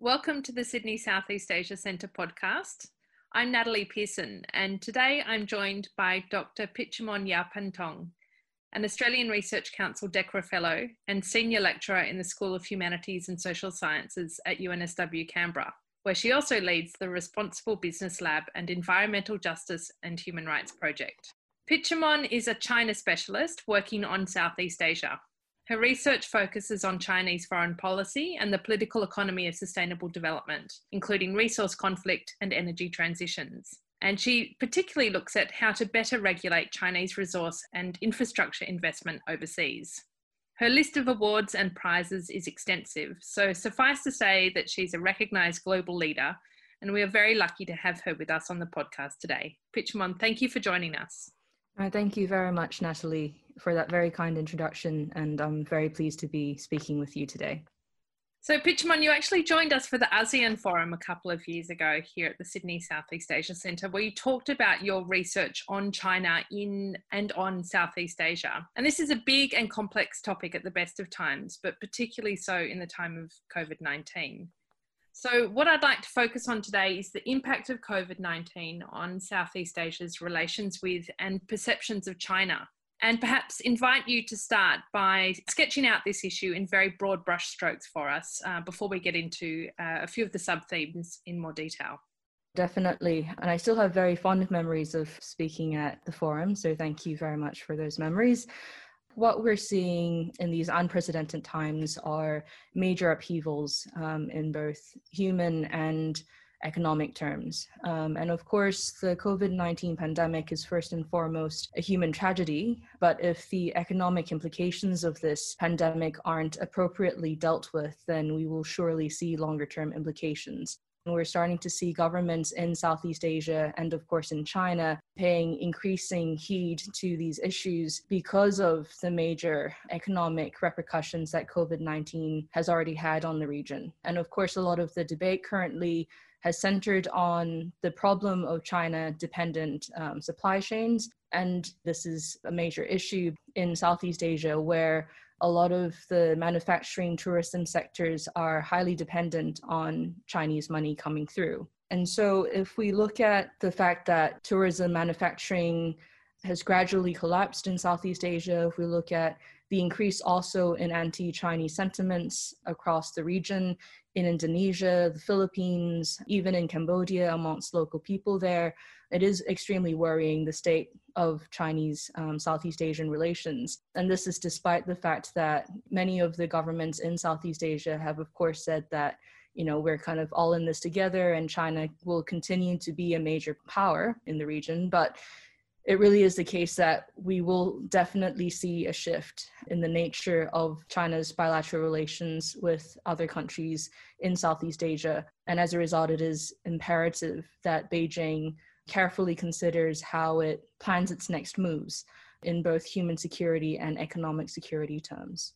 Welcome to the Sydney Southeast Asia Centre podcast. I'm Natalie Pearson, and today I'm joined by Dr. Pichamon Yeophantong, an Australian Research Council DECRA Fellow and Senior Lecturer in the School of Humanities and Social Sciences at UNSW Canberra, where she also leads the Responsible Business Lab and Environmental Justice and Human Rights Project. Pichamon is a China specialist working on Southeast Asia. Her research focuses on Chinese foreign policy and the political economy of sustainable development, including resource conflict and energy transitions. And she particularly looks at how to better regulate Chinese resource and infrastructure investment overseas. Her list of awards and prizes is extensive, so suffice to say that she's a recognised global leader, and we are very lucky to have her with us on the podcast today. Pichamon, thank you for joining us. Thank you very much, Natalie, for that very kind introduction, and I'm very pleased to be speaking with you today. So, Pichamon, you actually joined us for the ASEAN Forum a couple of years ago here at the Sydney Southeast Asia Centre, where you talked about your research on China in and on Southeast Asia. And this is a big and complex topic at the best of times, but particularly so in the time of COVID 19. So, what I'd like to focus on today is the impact of COVID 19 on Southeast Asia's relations with and perceptions of China. And perhaps invite you to start by sketching out this issue in very broad brushstrokes for us uh, before we get into uh, a few of the sub themes in more detail. Definitely. And I still have very fond memories of speaking at the forum. So thank you very much for those memories what we're seeing in these unprecedented times are major upheavals um, in both human and economic terms. Um, and of course, the COVID 19 pandemic is first and foremost a human tragedy. But if the economic implications of this pandemic aren't appropriately dealt with, then we will surely see longer term implications. We're starting to see governments in Southeast Asia and, of course, in China paying increasing heed to these issues because of the major economic repercussions that COVID 19 has already had on the region. And, of course, a lot of the debate currently has centered on the problem of China dependent um, supply chains. And this is a major issue in Southeast Asia where a lot of the manufacturing tourism sectors are highly dependent on Chinese money coming through. And so, if we look at the fact that tourism manufacturing has gradually collapsed in Southeast Asia, if we look at the increase also in anti Chinese sentiments across the region, in Indonesia, the Philippines, even in Cambodia amongst local people there, it is extremely worrying the state of Chinese um, Southeast Asian relations. And this is despite the fact that many of the governments in Southeast Asia have, of course, said that you know we're kind of all in this together and china will continue to be a major power in the region but it really is the case that we will definitely see a shift in the nature of China's bilateral relations with other countries in Southeast Asia. And as a result, it is imperative that Beijing carefully considers how it plans its next moves in both human security and economic security terms.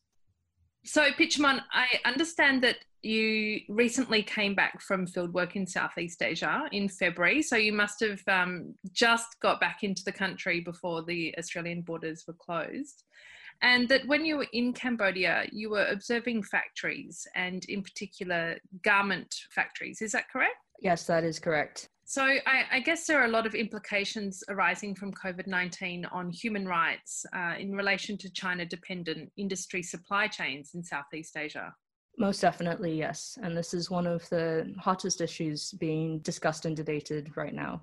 So, Pichamon, I understand that you recently came back from fieldwork in Southeast Asia in February, so you must have um, just got back into the country before the Australian borders were closed. And that when you were in Cambodia, you were observing factories and, in particular, garment factories. Is that correct? Yes, that is correct. So, I, I, guess there are a lot of implications arising from COVID 19 on human rights uh, in relation to China dependent industry supply chains in Southeast Asia. Most definitely, yes. And this is one of the hottest issues being discussed and debated right now.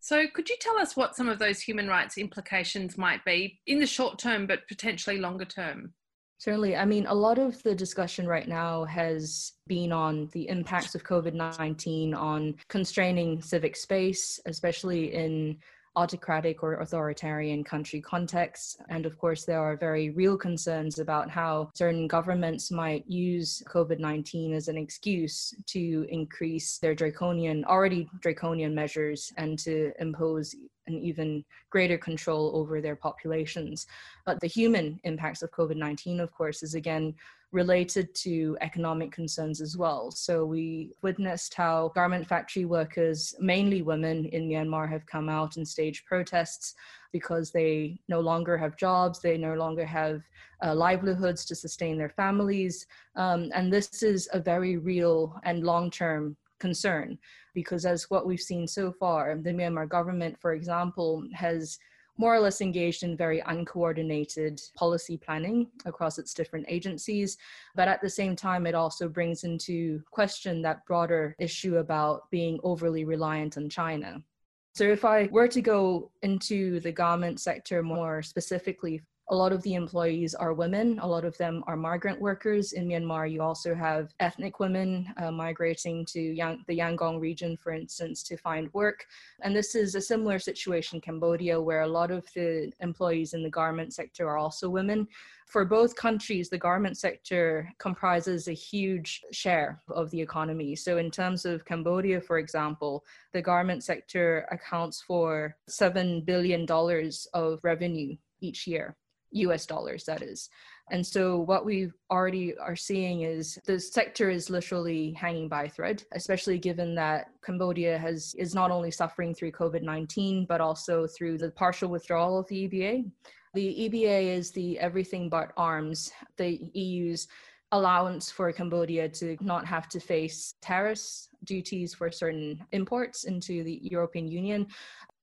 So, could you tell us what some of those human rights implications might be in the short term, but potentially longer term? Certainly. I mean, a lot of the discussion right now has been on the impacts of COVID 19 on constraining civic space, especially in autocratic or authoritarian country contexts. And of course, there are very real concerns about how certain governments might use COVID 19 as an excuse to increase their draconian, already draconian measures and to impose an even greater control over their populations. But the human impacts of COVID 19, of course, is again related to economic concerns as well. So we witnessed how garment factory workers, mainly women in Myanmar, have come out and staged protests because they no longer have jobs, they no longer have uh, livelihoods to sustain their families. Um, and this is a very real and long term concern because, as what we've seen so far, the Myanmar government, for example, has more or less engaged in very uncoordinated policy planning across its different agencies. But at the same time, it also brings into question that broader issue about being overly reliant on China. So, if I were to go into the garment sector more specifically, a lot of the employees are women. A lot of them are migrant workers. In Myanmar, you also have ethnic women uh, migrating to Yang- the Yangon region, for instance, to find work. And this is a similar situation in Cambodia, where a lot of the employees in the garment sector are also women. For both countries, the garment sector comprises a huge share of the economy. So, in terms of Cambodia, for example, the garment sector accounts for $7 billion of revenue each year. US dollars, that is. And so what we already are seeing is the sector is literally hanging by a thread, especially given that Cambodia has is not only suffering through COVID-19, but also through the partial withdrawal of the EBA. The EBA is the everything but arms, the EU's allowance for Cambodia to not have to face tariffs, duties for certain imports into the European Union,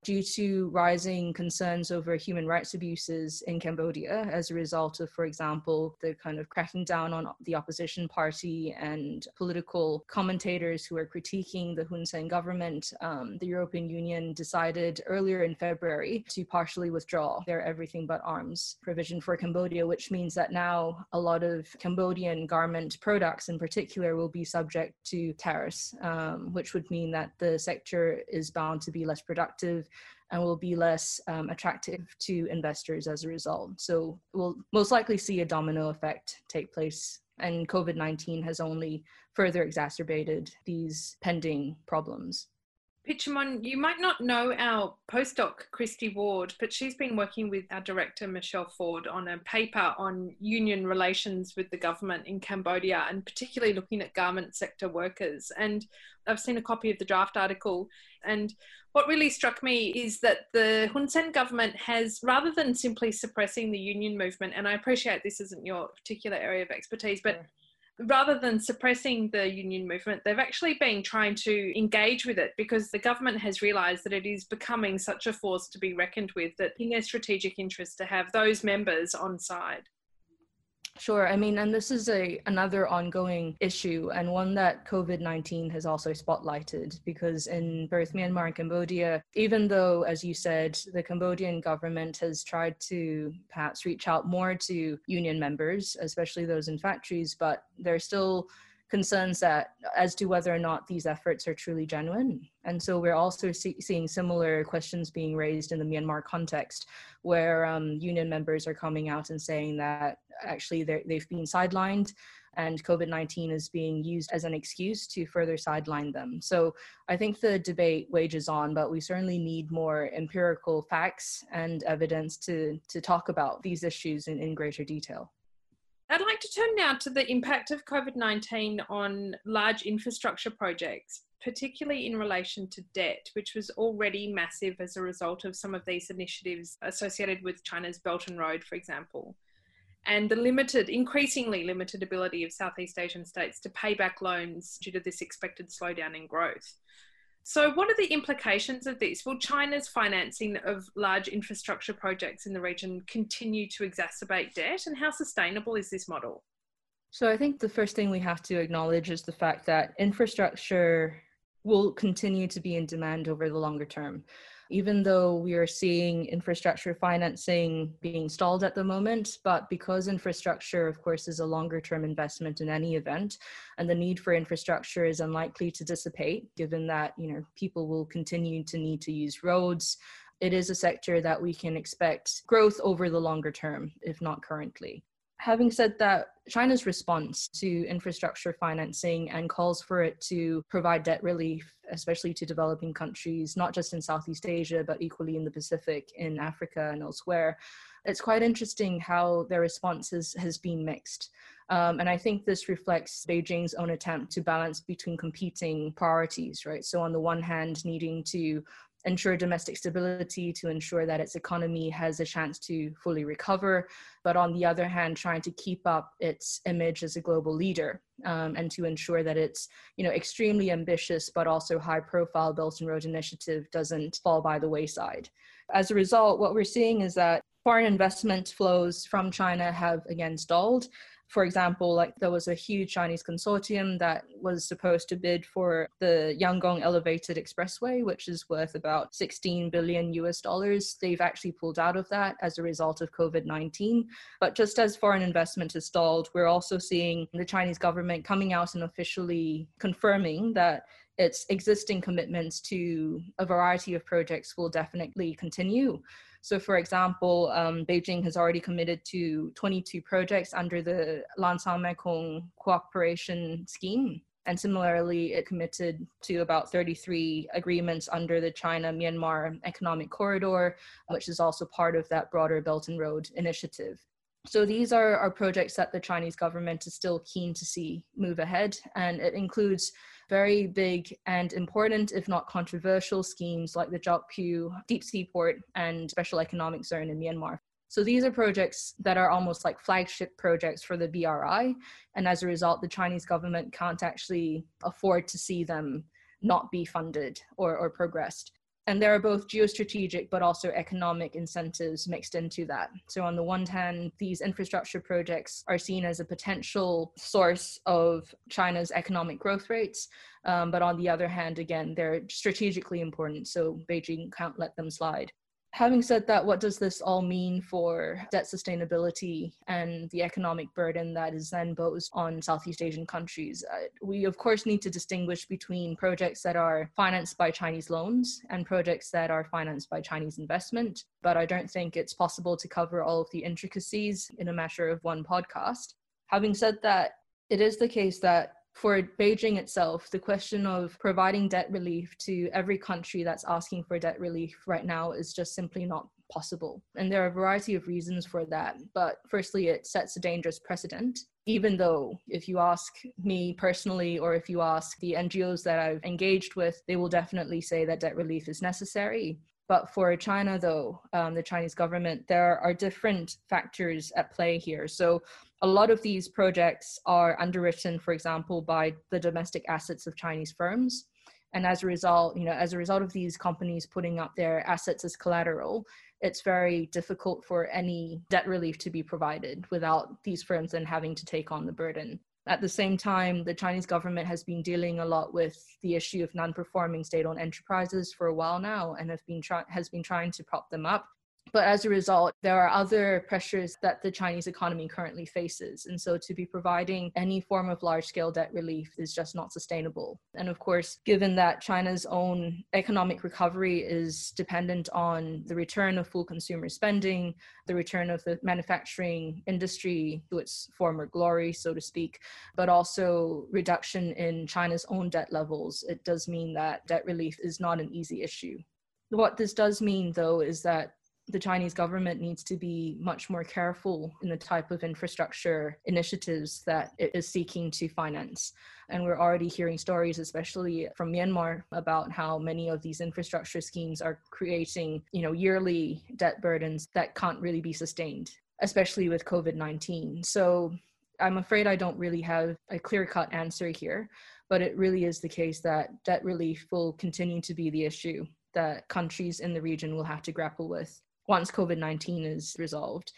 due to rising concerns over human rights abuses in Cambodia as a result of, for example, the kind of cracking down on the opposition party and political commentators who are critiquing the Hun Sen government, um, the European Union decided earlier in February to partially withdraw their everything but arms provision for Cambodia, which means that now a lot of Cambodian garment products in particular will be subject to tariffs, um, which would mean that the sector is bound to be less productive and will be less um, attractive to investors as a result. So we'll most likely see a domino effect take place. And COVID 19 has only further exacerbated these pending problems. Pichamon, you might not know our postdoc, Kristy Ward, but she's been working with our director, Michele Ford, on a paper on union relations with the government in Cambodia and particularly looking at garment sector workers. And I've seen a copy of the draft article. And what really struck me is that the Hun Sen government has, rather than simply suppressing the union movement, and I appreciate this isn't your particular area of expertise, but sure rather than suppressing the union movement, they've actually been trying to engage with it because the government has realised that it is becoming such a force to be reckoned with that in their strategic interest to have those members on side. Sure. I mean, and this is a another ongoing issue and one that COVID-19 has also spotlighted because in both Myanmar and Cambodia, even though, as you said, the Cambodian government has tried to perhaps reach out more to union members, especially those in factories, but they're still concerns that as to whether or not these efforts are truly genuine. And so we're also see, seeing similar questions being raised in the Myanmar context, where um, union members are coming out and saying that actually they've been sidelined and COVID 19 is being used as an excuse to further sideline them. So I think the debate wages on, but we certainly need more empirical facts and evidence to, to talk about these issues in, in greater detail. I'd like to turn now to the impact of COVID 19 on large infrastructure projects, particularly in relation to debt, which was already massive as a result of some of these initiatives associated with China's Belt and Road, for example, and the limited, increasingly limited ability of Southeast Asian states to pay back loans due to this expected slowdown in growth. So, what are the implications of this? Will China's financing of large infrastructure projects in the region continue to exacerbate debt? And how sustainable is this model? So, I think the first thing we have to acknowledge is the fact that infrastructure will continue to be in demand over the longer term even though we are seeing infrastructure financing being stalled at the moment. But because infrastructure, of course, is a longer term investment in any event, and the need for infrastructure is unlikely to dissipate, given that you know people will continue to need to use roads. It is a sector that we can expect growth over the longer term, if not currently. Having said that, China's response to infrastructure financing and calls for it to provide debt relief, especially to developing countries, not just in Southeast Asia, but equally in the Pacific, in Africa, and elsewhere. It's quite interesting how their response has, has been mixed. Um, and I think this reflects Beijing's own attempt to balance between competing priorities, right? So, on the one hand, needing to ensure domestic stability, to ensure that its economy has a chance to fully recover, but on the other hand, trying to keep up its image as a global leader um, and to ensure that its you know extremely ambitious but also high profile Belt and Road Initiative doesn't fall by the wayside. As a result, what we're seeing is that foreign investment flows from China have again stalled for example, like there was a huge Chinese consortium that was supposed to bid for the Yangon Elevated Expressway, which is worth about 16 billion US dollars. They've actually pulled out of that as a result of COVID 19. But just as foreign investment has stalled, we're also seeing the Chinese government coming out and officially confirming that its existing commitments to a variety of projects will definitely continue. So, for example, um, Beijing has already committed to 22 projects under the Lancang Mekong Cooperation Scheme. And similarly, it committed to about 33 agreements under the China Myanmar Economic Corridor, which is also part of that broader Belt and Road initiative. So these are, are projects that the Chinese government is still keen to see move ahead, and it includes very big and important, if not controversial, schemes like the Kyaukphyu Deep Sea Port and Special Economic Zone in Myanmar. So these are projects that are almost like flagship projects for the BRI. And as a result, the Chinese government can't actually afford to see them not be funded or, or progressed and there are both geostrategic but also economic incentives mixed into that. So, on the one hand, these infrastructure projects are seen as a potential source of China's economic growth rates, um, but on the other hand, again, they're strategically important, so Beijing can't let them slide having said that, what does this all mean for debt sustainability and the economic burden that is then imposed on Southeast Asian countries? Uh, we, of course, need to distinguish between projects that are financed by Chinese loans and projects that are financed by Chinese investment. But I don't think it's possible to cover all of the intricacies in a matter of one podcast. Having said that, it is the case that for Beijing itself, the question of providing debt relief to every country that's asking for debt relief right now is just simply not possible. And there are a variety of reasons for that. But firstly, it sets a dangerous precedent. Even though, if you ask me personally, or if you ask the NGOs that I've engaged with, they will definitely say that debt relief is necessary. But for China, though, um, the Chinese government, there are different factors at play here. So a lot of these projects are underwritten, for example, by the domestic assets of Chinese firms. And as a result, you know, as a result of these companies putting up their assets as collateral, it's very difficult for any debt relief to be provided without these firms then having to take on the burden. At the same time, the Chinese government has been dealing a lot with the issue of non-performing state-owned enterprises for a while now, and have been try- has been trying to prop them up. But as a result, there are other pressures that the Chinese economy currently faces. And so to be providing any form of large scale debt relief is just not sustainable. And of course, given that China's own economic recovery is dependent on the return of full consumer spending, the return of the manufacturing industry to its former glory, so to speak, but also reduction in China's own debt levels, it does mean that debt relief is not an easy issue. What this does mean, though, is that the Chinese government needs to be much more careful in the type of infrastructure initiatives that it is seeking to finance. And we're already hearing stories, especially from Myanmar, about how many of these infrastructure schemes are creating, you know, yearly debt burdens that can't really be sustained, especially with COVID-19. So I'm afraid I don't really have a clear-cut answer here, but it really is the case that debt relief will continue to be the issue that countries in the region will have to grapple with once COVID 19 is resolved.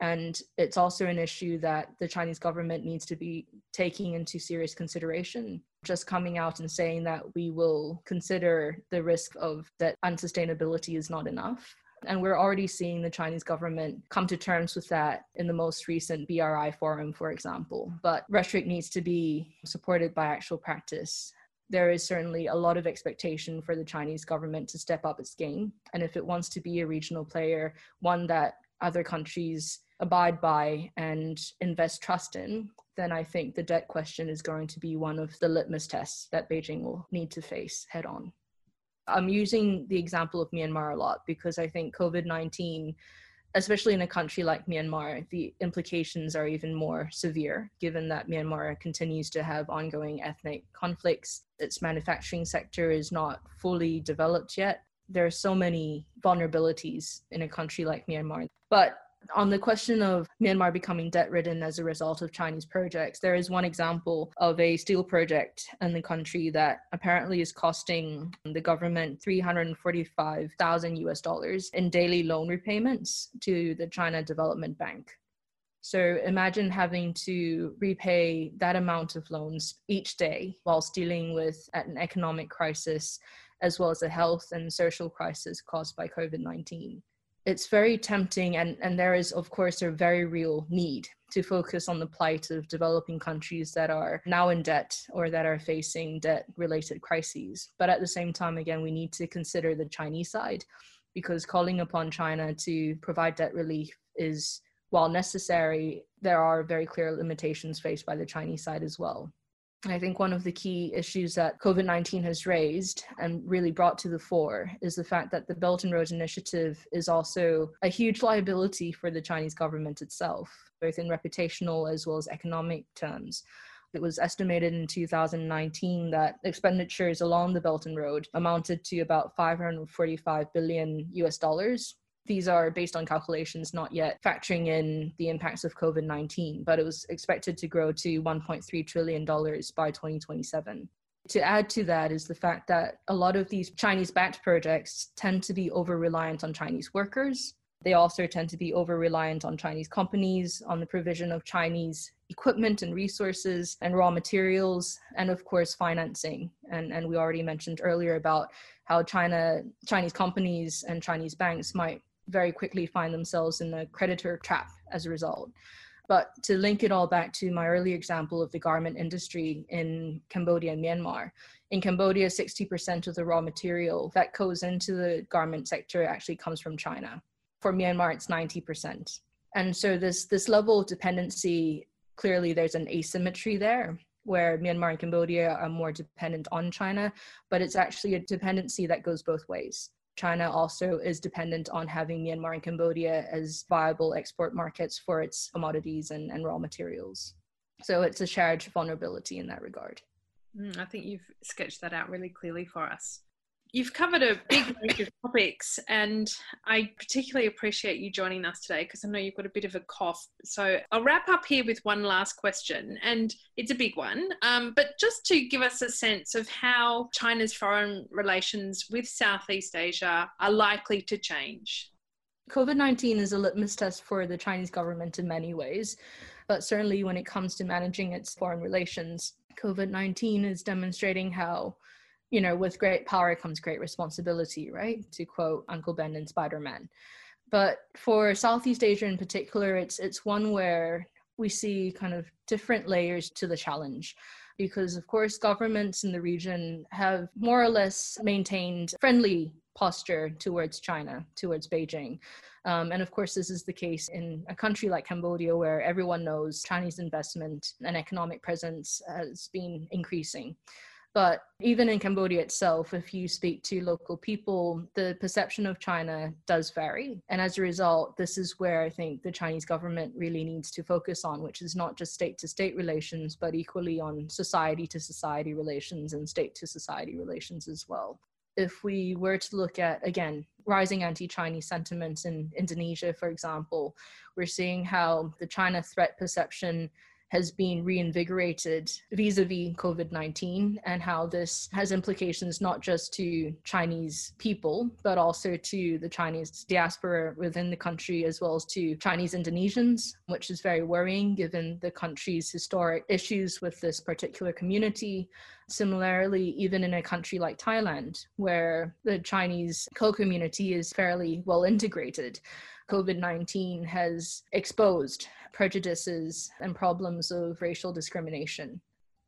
And it's also an issue that the Chinese government needs to be taking into serious consideration. Just coming out and saying that we will consider the risk of that unsustainability is not enough. And we're already seeing the Chinese government come to terms with that in the most recent BRI forum, for example. But rhetoric needs to be supported by actual practice there is certainly a lot of expectation for the Chinese government to step up its game. And if it wants to be a regional player, one that other countries abide by and invest trust in, then I think the debt question is going to be one of the litmus tests that Beijing will need to face head on. I'm using the example of Myanmar a lot because I think COVID 19, especially in a country like Myanmar, the implications are even more severe given that Myanmar continues to have ongoing ethnic conflicts. Its manufacturing sector is not fully developed yet. There are so many vulnerabilities in a country like Myanmar. But on the question of Myanmar becoming debt ridden as a result of Chinese projects, there is one example of a steel project in the country that apparently is costing the government 345,000 US dollars in daily loan repayments to the China Development Bank. So imagine having to repay that amount of loans each day whilst dealing with an economic crisis as well as a health and social crisis caused by COVID 19 it's very tempting and, and there is of course a very real need to focus on the plight of developing countries that are now in debt or that are facing debt related crises. But at the same time again we need to consider the chinese side because calling upon china to provide debt relief is while necessary there are very clear limitations faced by the chinese side as well I think one of the key issues that COVID 19 has raised and really brought to the fore is the fact that the Belt and Road Initiative is also a huge liability for the Chinese government itself, both in reputational as well as economic terms. It was estimated in 2019 that expenditures along the Belt and Road amounted to about 545 billion US dollars, these are based on calculations not yet factoring in the impacts of COVID 19, but it was expected to grow to $1.3 trillion by 2027. To add to that is the fact that a lot of these Chinese backed projects tend to be over reliant on Chinese workers. They also tend to be over reliant on Chinese companies, on the provision of Chinese equipment and resources and raw materials, and of course, financing. And, and we already mentioned earlier about how China, Chinese companies and Chinese banks might very quickly find themselves in the creditor trap as a result. But to link it all back to my early example of the garment industry in Cambodia and Myanmar, in Cambodia, 60% of the raw material that goes into the garment sector actually comes from China. For Myanmar, it's 90%. And so this, this level of dependency, clearly there's an asymmetry there where Myanmar and Cambodia are more dependent on China, but it's actually a dependency that goes both ways. China also is dependent on having Myanmar and Cambodia as viable export markets for its commodities and, and raw materials. So it's a shared vulnerability in that regard. Mm, I think you've sketched that out really clearly for us. You've covered a big range of topics, and I particularly appreciate you joining us today because I know you've got a bit of a cough. So I'll wrap up here with one last question, and it's a big one, um, but just to give us a sense of how China's foreign relations with Southeast Asia are likely to change. COVID 19 is a litmus test for the Chinese government in many ways, but certainly when it comes to managing its foreign relations, COVID 19 is demonstrating how you know, with great power comes great responsibility, right? To quote Uncle Ben in Spider Man. But for Southeast Asia in particular, it's it's one where we see kind of different layers to the challenge because of course governments in the region have more or less maintained friendly posture towards China, towards Beijing. Um, and of course, this is the case in a country like Cambodia, where everyone knows Chinese investment and economic presence has been increasing. But even in Cambodia itself, if you speak to local people, the perception of China does vary. And as a result, this is where I think the Chinese government really needs to focus on, which is not just state to state relations, but equally on society to society relations and state to society relations as well. If we were to look at, again, rising anti Chinese sentiments in Indonesia, for example, we're seeing how the China threat perception has been reinvigorated vis-a-vis COVID-19 and how this has implications not just to Chinese people, but also to the Chinese diaspora within the country, as well as to Chinese Indonesians, which is very worrying given the country's historic issues with this particular community. Similarly, even in a country like Thailand, where the Chinese co-community is fairly well integrated, COVID 19 has exposed prejudices and problems of racial discrimination.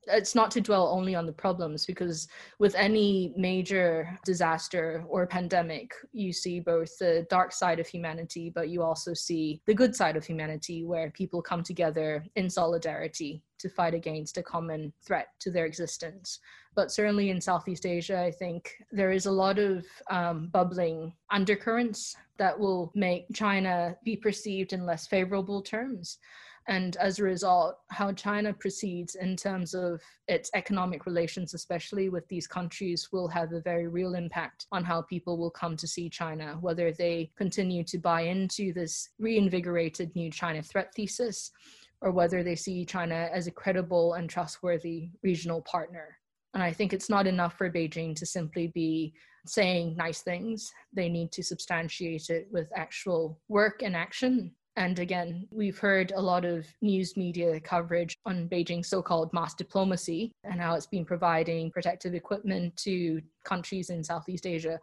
It's not to dwell only on the problems because with any major disaster or pandemic you see both the dark side of humanity but you also see the good side of humanity where people come together in solidarity to fight against a common threat to their existence. But certainly in southeast asia i think there is a lot of um, bubbling undercurrents that will make china be perceived in less favorable terms and as a result, how China proceeds in terms of its economic relations, especially with these countries, will have a very real impact on how people will come to see China, whether they continue to buy into this reinvigorated new China threat thesis, or whether they see China as a credible and trustworthy regional partner. And I think it's not enough for Beijing to simply be saying nice things. They need to substantiate it with actual work and action and again, we've heard a lot of news media coverage on Beijing's so called mass diplomacy and how it's been providing protective equipment to countries in Southeast Asia.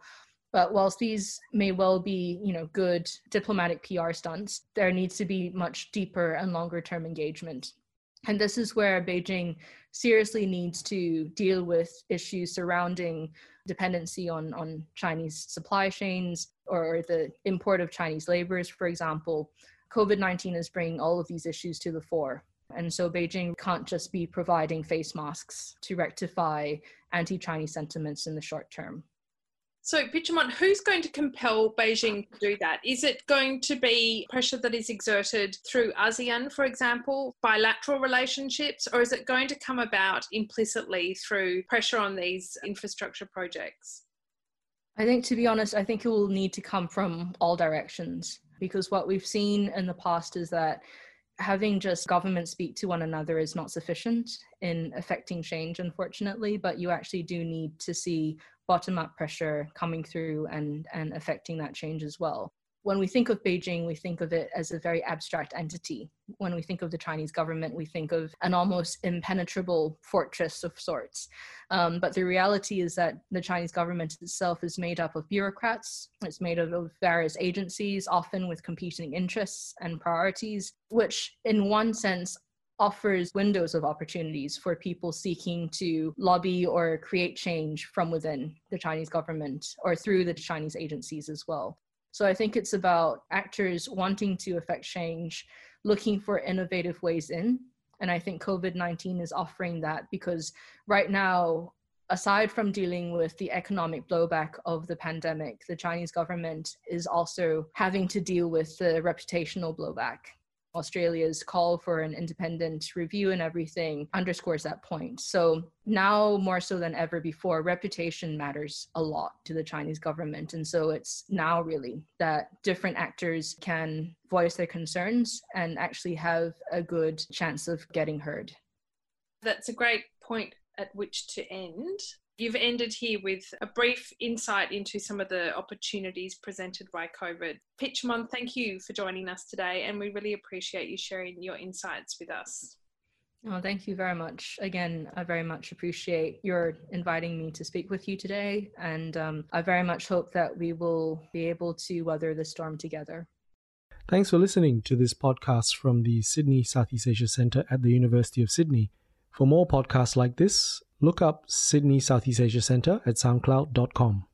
But whilst these may well be, you know, good diplomatic PR stunts, there needs to be much deeper and longer term engagement. And this is where Beijing seriously needs to deal with issues surrounding dependency on, on Chinese supply chains or the import of Chinese laborers, for example, COVID 19 is bringing all of these issues to the fore. And so Beijing can't just be providing face masks to rectify anti Chinese sentiments in the short term. So, Pichamon, who's going to compel Beijing to do that? Is it going to be pressure that is exerted through ASEAN, for example, bilateral relationships, or is it going to come about implicitly through pressure on these infrastructure projects? I think, to be honest, I think it will need to come from all directions because what we've seen in the past is that having just governments speak to one another is not sufficient in affecting change, unfortunately, but you actually do need to see bottom up pressure coming through and, and affecting that change as well when we think of Beijing, we think of it as a very abstract entity. When we think of the Chinese government, we think of an almost impenetrable fortress of sorts. Um, but the reality is that the Chinese government itself is made up of bureaucrats, it's made up of various agencies, often with competing interests and priorities, which, in one sense, offers windows of opportunities for people seeking to lobby or create change from within the Chinese government or through the Chinese agencies as well. So I think it's about actors wanting to affect change, looking for innovative ways in. And I think COVID 19 is offering that because right now, aside from dealing with the economic blowback of the pandemic, the Chinese government is also having to deal with the reputational blowback. Australia's call for an independent review and everything underscores that point. So now more so than ever before, reputation matters a lot to the Chinese government. And so it's now really that different actors can voice their concerns and actually have a good chance of getting heard. That's a great point at which to end. You've ended here with a brief insight into some of the opportunities presented by COVID. Pichamon, thank you for joining us today, and we really appreciate you sharing your insights with us. Oh, thank you very much. Again, I very much appreciate your inviting me to speak with you today, and um, I very much hope that we will be able to weather the storm together. Thanks for listening to this podcast from the Sydney Southeast Asia Centre at the University of Sydney. For more podcasts like this, look up Sydney Southeast Asia Centre at soundcloud.com.